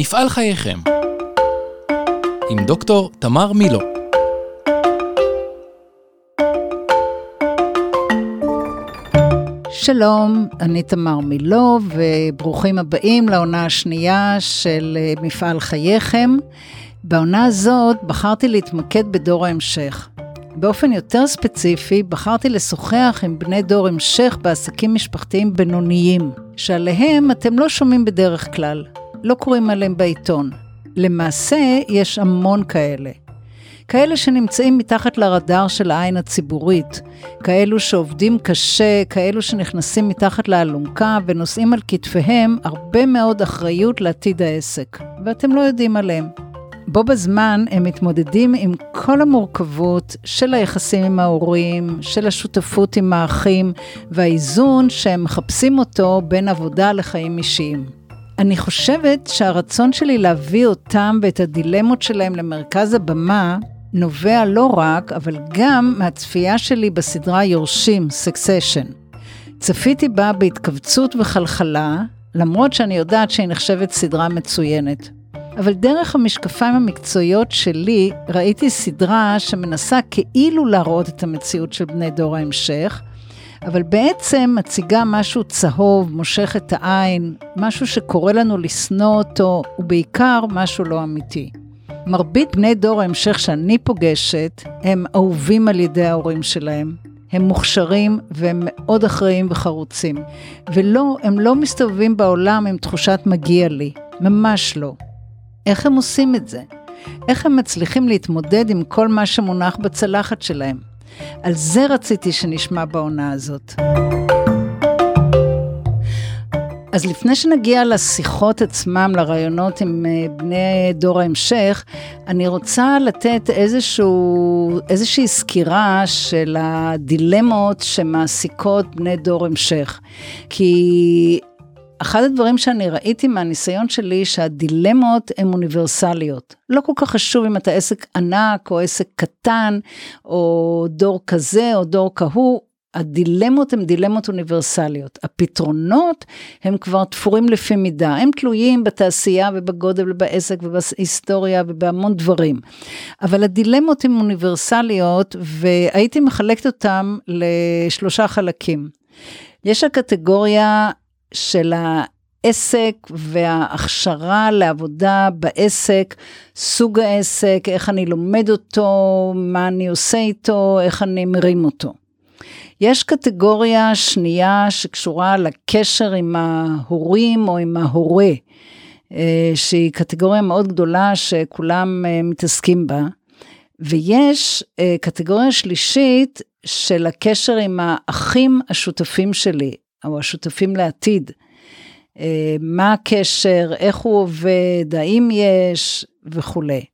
מפעל חייכם עם דוקטור תמר מילו שלום, אני תמר מילו, וברוכים הבאים לעונה השנייה של אה, מפעל חייכם. בעונה הזאת בחרתי להתמקד בדור ההמשך. באופן יותר ספציפי, בחרתי לשוחח עם בני דור המשך בעסקים משפחתיים בינוניים, שעליהם אתם לא שומעים בדרך כלל, לא קוראים עליהם בעיתון. למעשה, יש המון כאלה. כאלה שנמצאים מתחת לרדאר של העין הציבורית, כאלו שעובדים קשה, כאלו שנכנסים מתחת לאלונקה ונושאים על כתפיהם הרבה מאוד אחריות לעתיד העסק, ואתם לא יודעים עליהם. בו בזמן הם מתמודדים עם כל המורכבות של היחסים עם ההורים, של השותפות עם האחים, והאיזון שהם מחפשים אותו בין עבודה לחיים אישיים. אני חושבת שהרצון שלי להביא אותם ואת הדילמות שלהם למרכז הבמה, נובע לא רק, אבל גם מהצפייה שלי בסדרה יורשים, Succession. צפיתי בה בהתכווצות וחלחלה, למרות שאני יודעת שהיא נחשבת סדרה מצוינת. אבל דרך המשקפיים המקצועיות שלי, ראיתי סדרה שמנסה כאילו להראות את המציאות של בני דור ההמשך, אבל בעצם מציגה משהו צהוב, מושך את העין, משהו שקורא לנו לשנוא אותו, ובעיקר משהו לא אמיתי. מרבית בני דור ההמשך שאני פוגשת, הם אהובים על ידי ההורים שלהם. הם מוכשרים והם מאוד אחראיים וחרוצים. ולא, הם לא מסתובבים בעולם עם תחושת מגיע לי. ממש לא. איך הם עושים את זה? איך הם מצליחים להתמודד עם כל מה שמונח בצלחת שלהם? על זה רציתי שנשמע בעונה הזאת. אז לפני שנגיע לשיחות עצמם, לרעיונות עם אה, בני דור ההמשך, אני רוצה לתת איזשהו, איזושהי סקירה של הדילמות שמעסיקות בני דור המשך. כי אחד הדברים שאני ראיתי מהניסיון שלי, שהדילמות הן אוניברסליות. לא כל כך חשוב אם אתה עסק ענק או עסק קטן, או דור כזה או דור כהוא, הדילמות הן דילמות אוניברסליות. הפתרונות הם כבר תפורים לפי מידה, הם תלויים בתעשייה ובגודל ובעסק ובהיסטוריה ובהמון דברים. אבל הדילמות הן אוניברסליות והייתי מחלקת אותם לשלושה חלקים. יש הקטגוריה של העסק וההכשרה לעבודה בעסק, סוג העסק, איך אני לומד אותו, מה אני עושה איתו, איך אני מרים אותו. יש קטגוריה שנייה שקשורה לקשר עם ההורים או עם ההורה, אה, שהיא קטגוריה מאוד גדולה שכולם אה, מתעסקים בה. ויש אה, קטגוריה שלישית של הקשר עם האחים השותפים שלי, או השותפים לעתיד. מה הקשר, איך הוא עובד, האם יש וכולי.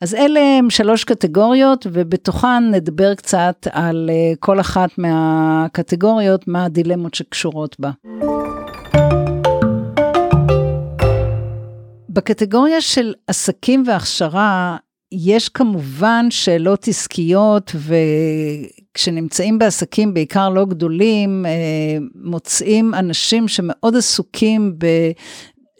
אז אלה הם שלוש קטגוריות, ובתוכן נדבר קצת על אה, כל אחת מהקטגוריות, מה הדילמות שקשורות בה. בקטגוריה של עסקים והכשרה, יש כמובן שאלות עסקיות, וכשנמצאים בעסקים, בעיקר לא גדולים, אה, מוצאים אנשים שמאוד עסוקים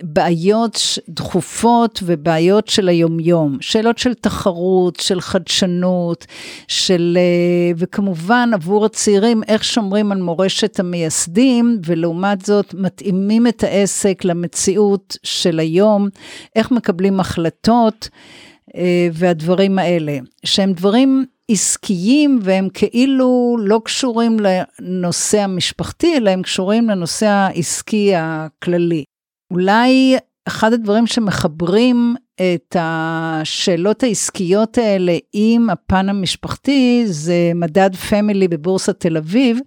בעיות דחופות ובעיות של היומיום, שאלות של תחרות, של חדשנות, של, אה, וכמובן עבור הצעירים, איך שומרים על מורשת המייסדים, ולעומת זאת מתאימים את העסק למציאות של היום, איך מקבלים החלטות אה, והדברים האלה, שהם דברים עסקיים והם כאילו לא קשורים לנושא המשפחתי, אלא הם קשורים לנושא העסקי הכללי. אולי אחד הדברים שמחברים את השאלות העסקיות האלה עם הפן המשפחתי זה מדד פמילי בבורסת תל אביב,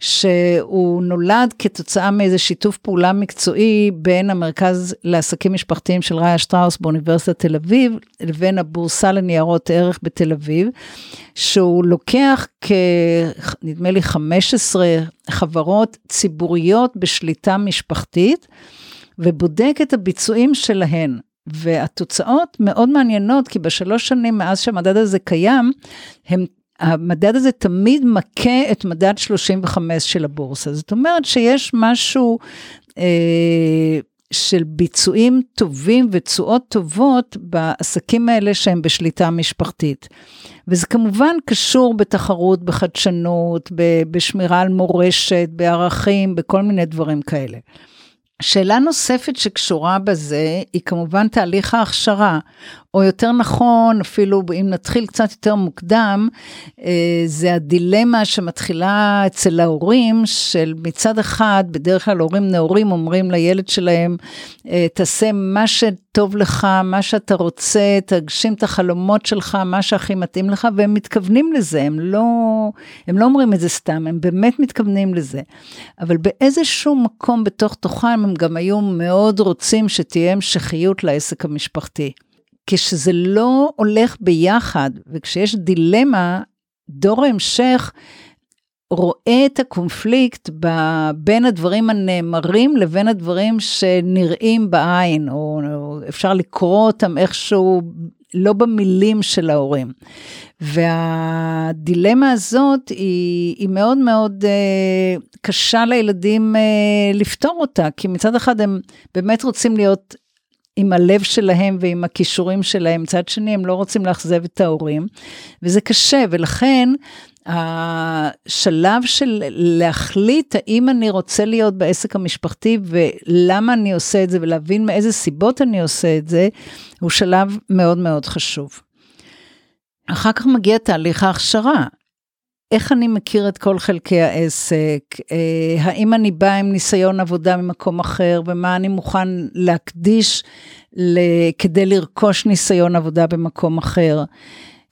שהוא נולד כתוצאה מאיזה שיתוף פעולה מקצועי בין המרכז לעסקים משפחתיים של ראיה שטראוס באוניברסיטת תל אביב, לבין הבורסה לניירות ערך בתל אביב, שהוא לוקח כנדמה לי 15 חברות ציבוריות בשליטה משפחתית, ובודק את הביצועים שלהן. והתוצאות מאוד מעניינות, כי בשלוש שנים מאז שהמדד הזה קיים, הם, המדד הזה תמיד מכה את מדד 35 של הבורסה. זאת אומרת שיש משהו אה, של ביצועים טובים ותשואות טובות בעסקים האלה שהם בשליטה משפחתית. וזה כמובן קשור בתחרות, בחדשנות, בשמירה על מורשת, בערכים, בכל מיני דברים כאלה. שאלה נוספת שקשורה בזה היא כמובן תהליך ההכשרה, או יותר נכון, אפילו אם נתחיל קצת יותר מוקדם, אה, זה הדילמה שמתחילה אצל ההורים, של מצד אחד, בדרך כלל הורים נאורים אומרים לילד שלהם, אה, תעשה מה שטוב לך, מה שאתה רוצה, תגשים את החלומות שלך, מה שהכי מתאים לך, והם מתכוונים לזה, הם לא, הם לא אומרים את זה סתם, הם באמת מתכוונים לזה. אבל באיזשהו מקום בתוך תוכם הם גם היו מאוד רוצים שתהיה המשכיות לעסק המשפחתי. כשזה לא הולך ביחד, וכשיש דילמה, דור ההמשך רואה את הקונפליקט בין הדברים הנאמרים לבין הדברים שנראים בעין, או, או אפשר לקרוא אותם איכשהו לא במילים של ההורים. והדילמה הזאת היא, היא מאוד מאוד uh, קשה לילדים uh, לפתור אותה, כי מצד אחד הם באמת רוצים להיות עם הלב שלהם ועם הכישורים שלהם, מצד שני הם לא רוצים לאכזב את ההורים, וזה קשה, ולכן השלב של להחליט האם אני רוצה להיות בעסק המשפחתי ולמה אני עושה את זה ולהבין מאיזה סיבות אני עושה את זה, הוא שלב מאוד מאוד חשוב. אחר כך מגיע תהליך ההכשרה. איך אני מכיר את כל חלקי העסק, אה, האם אני באה עם ניסיון עבודה ממקום אחר, ומה אני מוכן להקדיש כדי לרכוש ניסיון עבודה במקום אחר.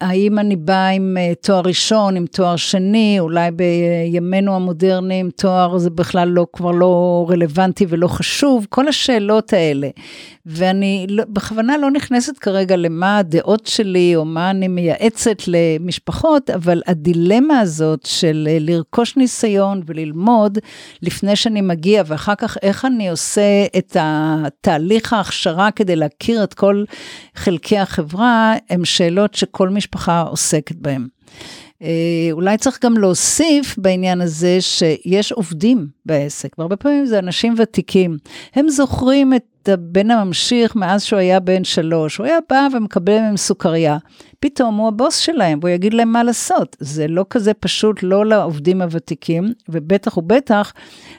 האם אני באה עם אה, תואר ראשון, עם תואר שני, אולי בימינו המודרניים תואר זה בכלל לא, כבר לא רלוונטי ולא חשוב, כל השאלות האלה. ואני לא, בכוונה לא נכנסת כרגע למה הדעות שלי או מה אני מייעצת למשפחות, אבל הדילמה הזאת של אה, לרכוש ניסיון וללמוד לפני שאני מגיע, ואחר כך איך אני עושה את התהליך ההכשרה כדי להכיר את כל חלקי החברה, הן שאלות שכל משפחה עוסקת בהן. אה, אולי צריך גם להוסיף בעניין הזה שיש עובדים בעסק, והרבה פעמים זה אנשים ותיקים. הם זוכרים את הבן הממשיך מאז שהוא היה בן שלוש, הוא היה בא ומקבל מהם סוכריה. פתאום הוא הבוס שלהם, והוא יגיד להם מה לעשות. זה לא כזה פשוט, לא לעובדים הוותיקים, ובטח ובטח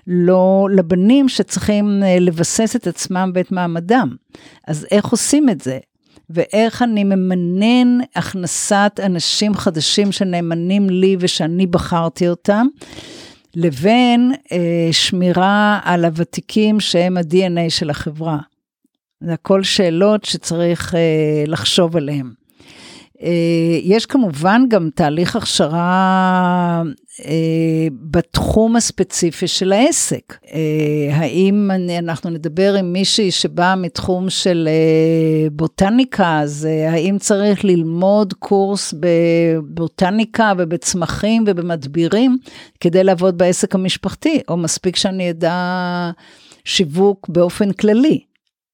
לא לבנים שצריכים אה, לבסס את עצמם ואת מעמדם. אז איך עושים את זה? ואיך אני ממנן הכנסת אנשים חדשים שנאמנים לי ושאני בחרתי אותם, לבין אה, שמירה על הוותיקים שהם ה-DNA של החברה. זה הכל שאלות שצריך אה, לחשוב עליהן. אה, יש כמובן גם תהליך הכשרה אה, בתחום הספציפי של העסק. אה, האם אנחנו נדבר עם מישהי שבאה מתחום של בוטניקה, אז האם צריך ללמוד קורס בבוטניקה ובצמחים ובמדבירים כדי לעבוד בעסק המשפחתי, או מספיק שאני אדע שיווק באופן כללי.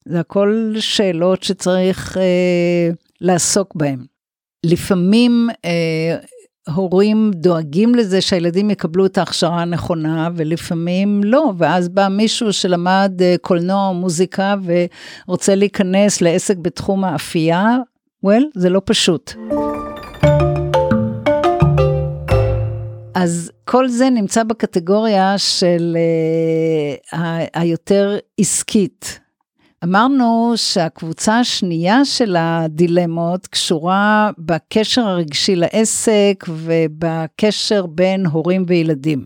זה הכל שאלות שצריך אה, לעסוק בהן. לפעמים אה, הורים דואגים לזה שהילדים יקבלו את ההכשרה הנכונה, ולפעמים לא, ואז בא מישהו שלמד אה, קולנוע או מוזיקה ורוצה להיכנס לעסק בתחום האפייה, well, זה לא פשוט. אז כל זה נמצא בקטגוריה של uh, היותר עסקית. אמרנו שהקבוצה השנייה של הדילמות קשורה בקשר הרגשי לעסק ובקשר בין הורים וילדים.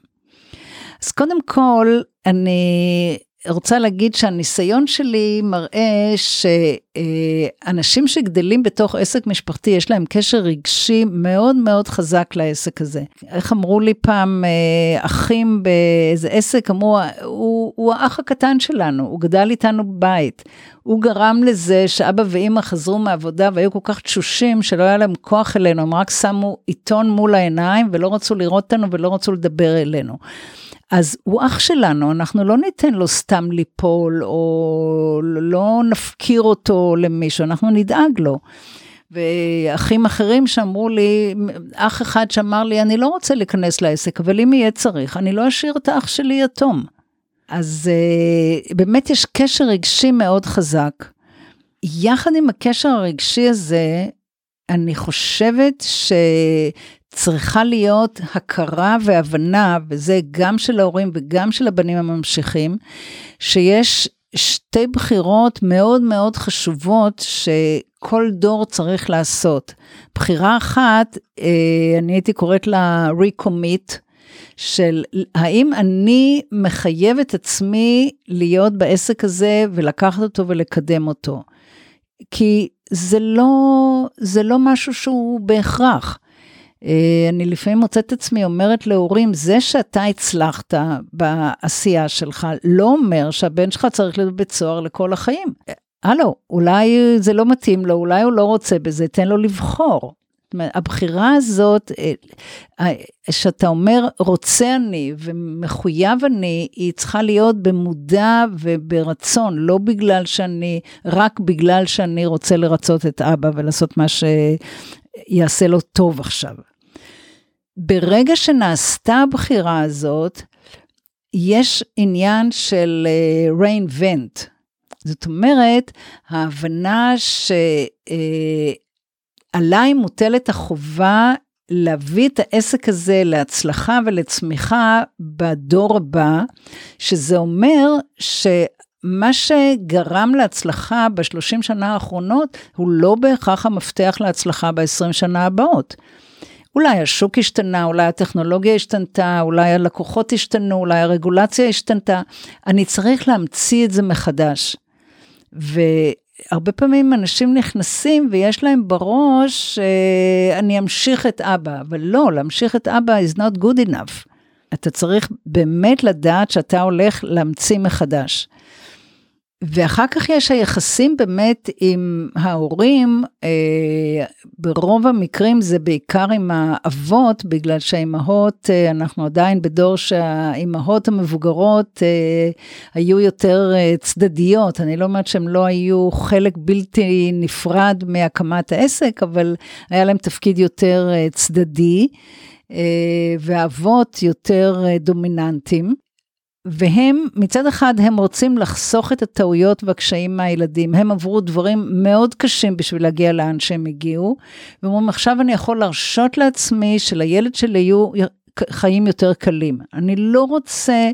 אז קודם כל, אני רוצה להגיד שהניסיון שלי מראה שאנשים שגדלים בתוך עסק משפחתי, יש להם קשר רגשי מאוד מאוד חזק לעסק הזה. איך אמרו לי פעם אה, אחים באיזה עסק, אמרו, הוא, הוא האח הקטן שלנו, הוא גדל איתנו בבית. הוא גרם לזה שאבא ואימא חזרו מעבודה והיו כל כך תשושים שלא היה להם כוח אלינו, הם רק שמו עיתון מול העיניים ולא רצו לראות אותנו ולא רצו לדבר אלינו. אז הוא אח שלנו, אנחנו לא ניתן לו סתם ליפול, או לא נפקיר אותו למישהו, אנחנו נדאג לו. ואחים אחרים שאמרו לי, אח אחד שאמר לי, אני לא רוצה להיכנס לעסק, אבל אם יהיה צריך, אני לא אשאיר את האח שלי יתום. אז uh, באמת יש קשר רגשי מאוד חזק. יחד עם הקשר הרגשי הזה, אני חושבת שצריכה להיות הכרה והבנה, וזה גם של ההורים וגם של הבנים הממשיכים, שיש שתי בחירות מאוד מאוד חשובות שכל דור צריך לעשות. בחירה אחת, אה, אני הייתי קוראת לה recommit, של האם אני מחייב את עצמי להיות בעסק הזה ולקחת אותו ולקדם אותו. כי זה לא, זה לא משהו שהוא בהכרח. אה, אני לפעמים מוצאת את עצמי אומרת להורים, זה שאתה הצלחת בעשייה שלך, לא אומר שהבן שלך צריך להיות בבית סוהר לכל החיים. הלו, אולי זה לא מתאים לו, אולי הוא לא רוצה בזה, תן לו לבחור. הבחירה הזאת, אה, אה, שאתה אומר רוצה אני ומחויב אני, היא צריכה להיות במודע וברצון, לא בגלל שאני, רק בגלל שאני רוצה לרצות את אבא ולעשות מה שיעשה לו טוב עכשיו. ברגע שנעשתה הבחירה הזאת, יש עניין של uh, rain vent. זאת אומרת, ההבנה שעליי uh, מוטלת החובה להביא את העסק הזה להצלחה ולצמיחה בדור הבא, שזה אומר שמה שגרם להצלחה בשלושים שנה האחרונות, הוא לא בהכרח המפתח להצלחה בעשרים שנה הבאות. אולי השוק השתנה, אולי הטכנולוגיה השתנתה, אולי הלקוחות השתנו, אולי הרגולציה השתנתה. אני צריך להמציא את זה מחדש. והרבה פעמים אנשים נכנסים ויש להם בראש, אה, אני אמשיך את אבא, אבל לא, להמשיך את אבא is not good enough. אתה צריך באמת לדעת שאתה הולך להמציא מחדש. ואחר כך יש היחסים באמת עם ההורים, אה, ברוב המקרים זה בעיקר עם האבות, בגלל שהאימהות, אה, אנחנו עדיין בדור שהאימהות המבוגרות אה, היו יותר אה, צדדיות, אני לא אומרת שהם לא היו חלק בלתי נפרד מהקמת העסק, אבל היה להם תפקיד יותר אה, צדדי. אה, והאבות יותר אה, דומיננטיים. והם, מצד אחד, הם רוצים לחסוך את הטעויות והקשיים מהילדים. הם עברו דברים מאוד קשים בשביל להגיע לאן שהם הגיעו, ואומרים, עכשיו אני יכול להרשות לעצמי שלילד שלי יהיו חיים יותר קלים. אני לא רוצה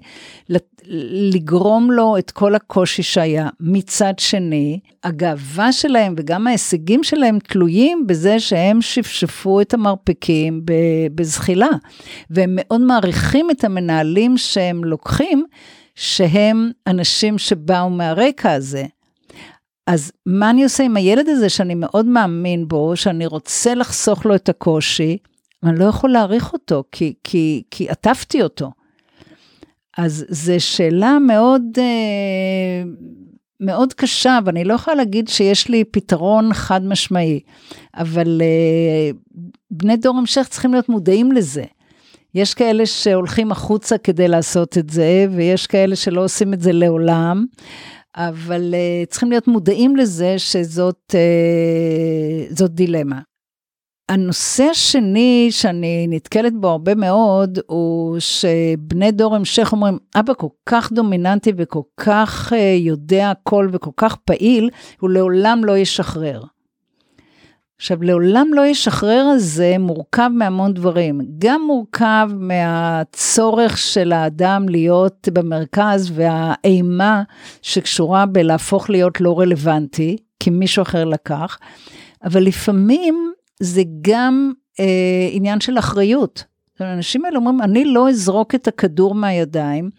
לגרום לו את כל הקושי שהיה. מצד שני, הגאווה שלהם וגם ההישגים שלהם תלויים בזה שהם שפשפו את המרפקים בזחילה. והם מאוד מעריכים את המנהלים שהם לוקחים, שהם אנשים שבאו מהרקע הזה. אז מה אני עושה עם הילד הזה שאני מאוד מאמין בו, שאני רוצה לחסוך לו את הקושי, אני לא יכול להעריך אותו, כי, כי, כי עטפתי אותו. אז זו שאלה מאוד, אה, מאוד קשה, ואני לא יכולה להגיד שיש לי פתרון חד משמעי, אבל אה, בני דור המשך צריכים להיות מודעים לזה. יש כאלה שהולכים החוצה כדי לעשות את זה, ויש כאלה שלא עושים את זה לעולם, אבל uh, צריכים להיות מודעים לזה שזאת uh, דילמה. הנושא השני שאני נתקלת בו הרבה מאוד, הוא שבני דור המשך אומרים, אבא כל כך דומיננטי וכל כך uh, יודע הכל וכל כך פעיל, הוא לעולם לא ישחרר. עכשיו, לעולם לא ישחרר הזה מורכב מהמון דברים. גם מורכב מהצורך של האדם להיות במרכז והאימה שקשורה בלהפוך להיות לא רלוונטי, כי מישהו אחר לקח, אבל לפעמים זה גם אה, עניין של אחריות. האנשים האלה אומרים, אני לא אזרוק את הכדור מהידיים,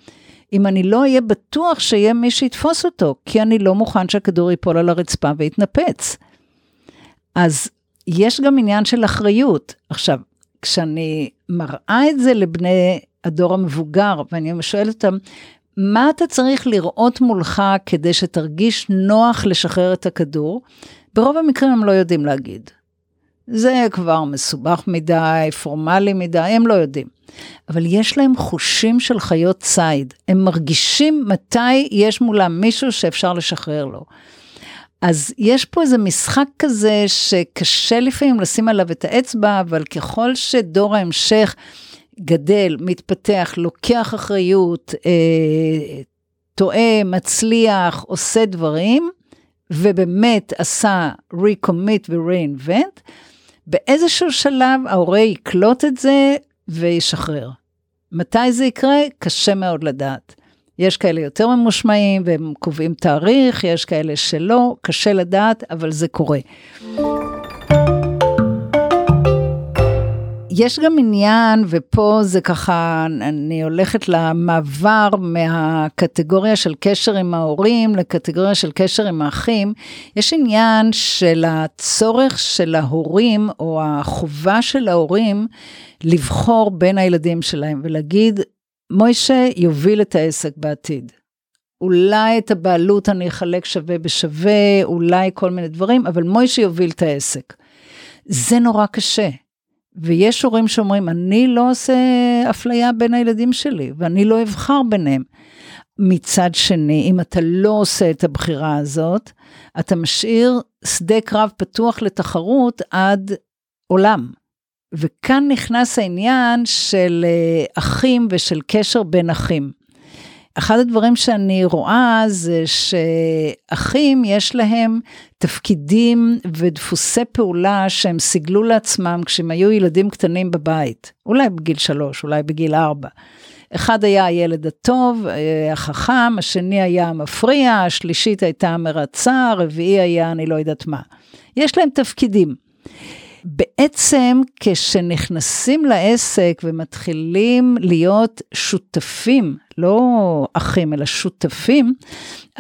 אם אני לא אהיה בטוח שיהיה מי שיתפוס אותו, כי אני לא מוכן שהכדור ייפול על הרצפה ויתנפץ. אז יש גם עניין של אחריות. עכשיו, כשאני מראה את זה לבני הדור המבוגר, ואני שואלת אותם, מה אתה צריך לראות מולך כדי שתרגיש נוח לשחרר את הכדור? ברוב המקרים הם לא יודעים להגיד. זה כבר מסובך מדי, פורמלי מדי, הם לא יודעים. אבל יש להם חושים של חיות ציד, הם מרגישים מתי יש מולם מישהו שאפשר לשחרר לו. אז יש פה איזה משחק כזה שקשה לפעמים לשים עליו את האצבע, אבל ככל שדור ההמשך גדל, מתפתח, לוקח אחריות, אה, טועה, מצליח, עושה דברים, ובאמת עשה recommit ו-reinvent, באיזשהו שלב ההורה יקלוט את זה וישחרר. מתי זה יקרה? קשה מאוד לדעת. יש כאלה יותר ממושמעים והם קובעים תאריך, יש כאלה שלא, קשה לדעת, אבל זה קורה. יש גם עניין, ופה זה ככה, אני הולכת למעבר מהקטגוריה של קשר עם ההורים לקטגוריה של קשר עם האחים, יש עניין של הצורך של ההורים, או החובה של ההורים, לבחור בין הילדים שלהם ולהגיד, מוישה יוביל את העסק בעתיד. אולי את הבעלות אני אחלק שווה בשווה, אולי כל מיני דברים, אבל מוישה יוביל את העסק. זה נורא קשה. ויש הורים שאומרים, אני לא עושה אפליה בין הילדים שלי, ואני לא אבחר ביניהם. מצד שני, אם אתה לא עושה את הבחירה הזאת, אתה משאיר שדה קרב פתוח לתחרות עד עולם. וכאן נכנס העניין של אה, אחים ושל קשר בין אחים. אחד הדברים שאני רואה זה שאחים יש להם תפקידים ודפוסי פעולה שהם סיגלו לעצמם כשהם היו ילדים קטנים בבית, אולי בגיל שלוש, אולי בגיל ארבע. אחד היה הילד הטוב, אה, החכם, השני היה המפריע, השלישית הייתה המרצה, הרביעי היה אני לא יודעת מה. יש להם תפקידים. בעצם כשנכנסים לעסק ומתחילים להיות שותפים, לא אחים, אלא שותפים,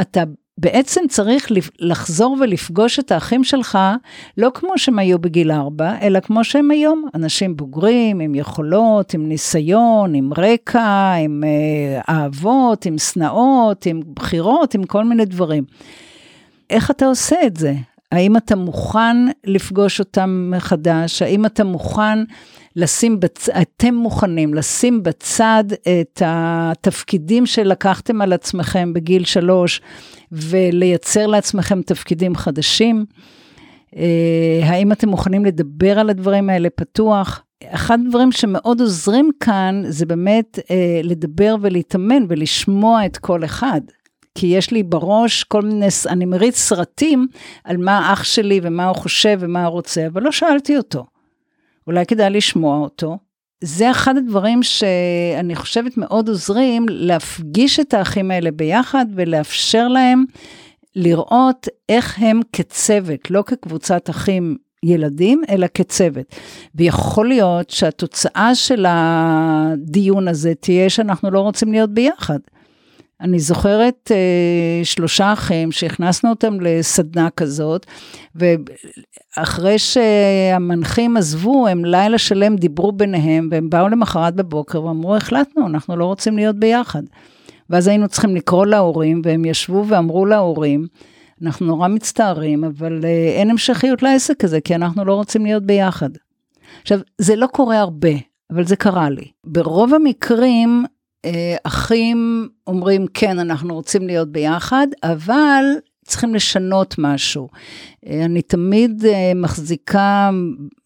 אתה בעצם צריך לחזור ולפגוש את האחים שלך, לא כמו שהם היו בגיל ארבע, אלא כמו שהם היום, אנשים בוגרים, עם יכולות, עם ניסיון, עם רקע, עם אה, אהבות, עם שנאות, עם בחירות, עם כל מיני דברים. איך אתה עושה את זה? האם אתה מוכן לפגוש אותם מחדש? האם אתה מוכן לשים, בצ... אתם מוכנים לשים בצד את התפקידים שלקחתם על עצמכם בגיל שלוש ולייצר לעצמכם תפקידים חדשים? אה, האם אתם מוכנים לדבר על הדברים האלה פתוח? אחד הדברים שמאוד עוזרים כאן זה באמת אה, לדבר ולהתאמן ולשמוע את כל אחד. כי יש לי בראש כל מיני, אני מריץ סרטים על מה אח שלי ומה הוא חושב ומה הוא רוצה, אבל לא שאלתי אותו. אולי כדאי לשמוע אותו. זה אחד הדברים שאני חושבת מאוד עוזרים להפגיש את האחים האלה ביחד ולאפשר להם לראות איך הם כצוות, לא כקבוצת אחים ילדים, אלא כצוות. ויכול להיות שהתוצאה של הדיון הזה תהיה שאנחנו לא רוצים להיות ביחד. אני זוכרת אה, שלושה אחים שהכנסנו אותם לסדנה כזאת, ואחרי שהמנחים עזבו, הם לילה שלם דיברו ביניהם, והם באו למחרת בבוקר ואמרו, החלטנו, אנחנו לא רוצים להיות ביחד. ואז היינו צריכים לקרוא להורים, והם ישבו ואמרו להורים, אנחנו נורא מצטערים, אבל אה, אין המשכיות לעסק הזה, כי אנחנו לא רוצים להיות ביחד. עכשיו, זה לא קורה הרבה, אבל זה קרה לי. ברוב המקרים, אחים אומרים, כן, אנחנו רוצים להיות ביחד, אבל צריכים לשנות משהו. אה, אני תמיד אה, מחזיקה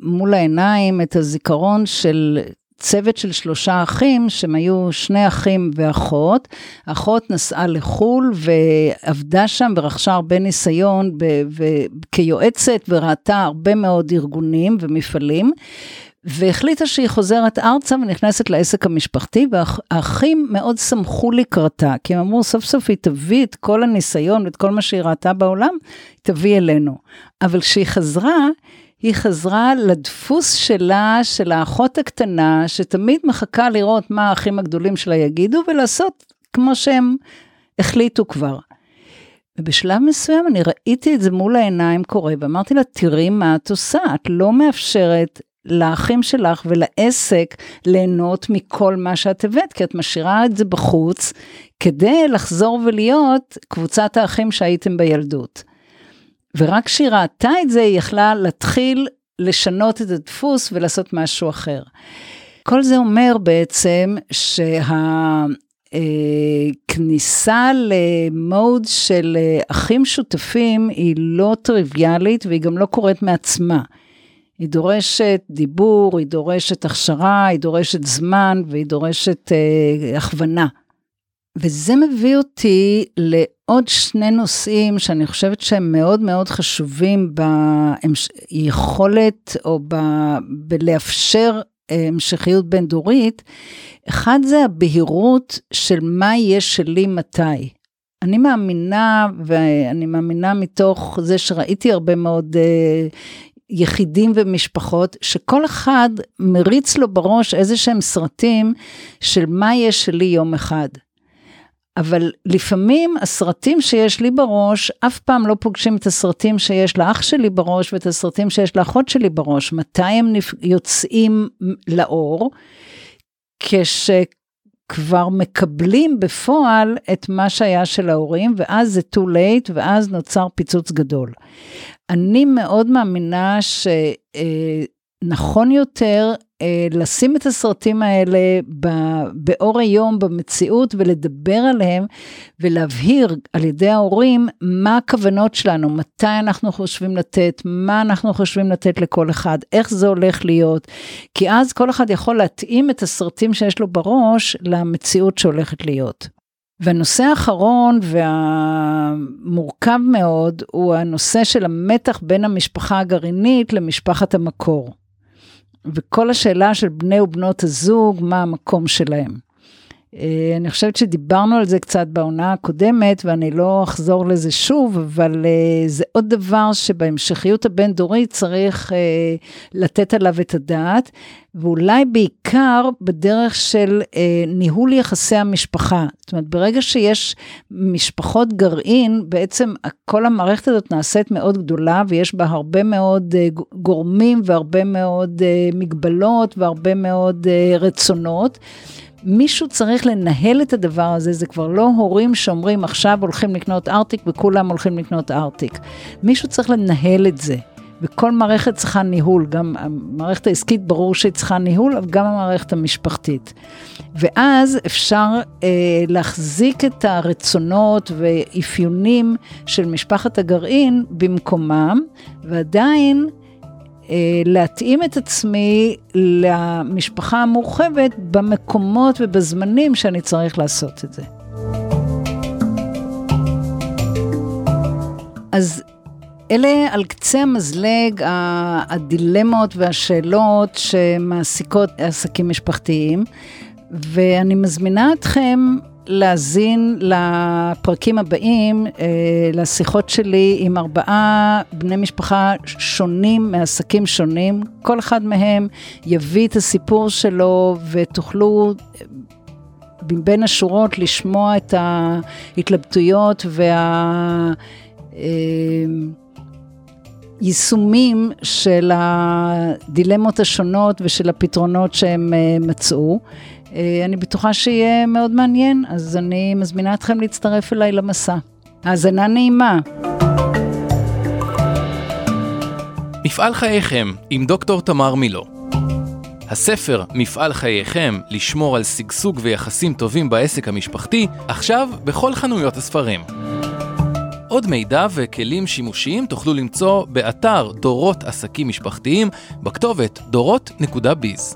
מול העיניים את הזיכרון של צוות של שלושה אחים, שהם היו שני אחים ואחות. אחות נסעה לחו"ל ועבדה שם ורכשה הרבה ניסיון כיועצת וראתה הרבה מאוד ארגונים ומפעלים. והחליטה שהיא חוזרת ארצה ונכנסת לעסק המשפחתי, והאחים מאוד שמחו לקראתה, כי הם אמרו, סוף סוף היא תביא את כל הניסיון ואת כל מה שהיא ראתה בעולם, היא תביא אלינו. אבל כשהיא חזרה, היא חזרה לדפוס שלה, של האחות הקטנה, שתמיד מחכה לראות מה האחים הגדולים שלה יגידו, ולעשות כמו שהם החליטו כבר. ובשלב מסוים אני ראיתי את זה מול העיניים קורה, ואמרתי לה, תראי מה את עושה, את לא מאפשרת לאחים שלך ולעסק ליהנות מכל מה שאת הבאת, כי את משאירה את זה בחוץ, כדי לחזור ולהיות קבוצת האחים שהייתם בילדות. ורק כשהיא ראתה את זה, היא יכלה להתחיל לשנות את הדפוס ולעשות משהו אחר. כל זה אומר בעצם שהכניסה למוד של אחים שותפים היא לא טריוויאלית והיא גם לא קורית מעצמה. היא דורשת דיבור, היא דורשת הכשרה, היא דורשת זמן והיא דורשת אה, הכוונה. וזה מביא אותי לעוד שני נושאים שאני חושבת שהם מאוד מאוד חשובים ביכולת או ב... בלאפשר אה, המשכיות בין דורית. אחד זה הבהירות של מה יהיה שלי מתי. אני מאמינה, ואני מאמינה מתוך זה שראיתי הרבה מאוד uh, יחידים ומשפחות, שכל אחד מריץ לו בראש איזה שהם סרטים של מה יש שלי יום אחד. אבל לפעמים הסרטים שיש לי בראש, אף פעם לא פוגשים את הסרטים שיש לאח שלי בראש ואת הסרטים שיש לאחות שלי בראש. מתי הם יוצאים לאור? כשכבר מקבלים בפועל את מה שהיה של ההורים, ואז זה too late, ואז נוצר פיצוץ גדול. אני מאוד מאמינה שנכון יותר אה, לשים את הסרטים האלה באור היום, במציאות, ולדבר עליהם, ולהבהיר על ידי ההורים מה הכוונות שלנו, מתי אנחנו חושבים לתת, מה אנחנו חושבים לתת לכל אחד, איך זה הולך להיות, כי אז כל אחד יכול להתאים את הסרטים שיש לו בראש למציאות שהולכת להיות. והנושא האחרון והמורכב מאוד הוא הנושא של המתח בין המשפחה הגרעינית למשפחת המקור. וכל השאלה של בני ובנות הזוג, מה המקום שלהם. אה, אני חושבת שדיברנו על זה קצת בעונה הקודמת, ואני לא אחזור לזה שוב, אבל אה, זה עוד דבר שבהמשכיות הבין-דורית צריך אה, לתת עליו את הדעת, ואולי בעיקר בדרך של ניהול יחסי המשפחה. זאת אומרת, ברגע שיש משפחות גרעין, בעצם כל המערכת הזאת נעשית מאוד גדולה, ויש בה הרבה מאוד גורמים והרבה מאוד מגבלות והרבה מאוד רצונות. מישהו צריך לנהל את הדבר הזה, זה כבר לא הורים שאומרים עכשיו הולכים לקנות ארטיק וכולם הולכים לקנות ארטיק. מישהו צריך לנהל את זה. וכל מערכת צריכה ניהול, גם המערכת העסקית ברור שהיא צריכה ניהול, אבל גם המערכת המשפחתית. ואז אפשר אה, להחזיק את הרצונות ואפיונים של משפחת הגרעין במקומם, ועדיין להתאים את עצמי למשפחה המורחבת במקומות ובזמנים שאני צריך לעשות את זה. אז אלה על קצה המזלג הדילמות והשאלות שמעסיקות עסקים משפחתיים, ואני מזמינה אתכם להאזין לפרקים הבאים, אה, לשיחות שלי עם ארבעה בני משפחה שונים מעסקים שונים. כל אחד מהם יביא את הסיפור שלו ותוכלו בין השורות לשמוע את ההתלבטויות והיישומים אה, של הדילמות השונות ושל הפתרונות שהם אה, מצאו. אה, אני בטוחה שיהיה מאוד מעניין, אז אני מזמינה אתכם להצטרף אליי למסע. האזנה נעימה. מפעל חייכם עם דוקטור תמר מילו. הספר מפעל חייכם, לשמור על שגשוג ויחסים טובים בעסק המשפחתי, עכשיו בכל חנויות הספרים. עוד מידע וכלים שימושיים תוכלו למצוא באתר דורות עסקים משפחתיים בכתובת דורות.ביז.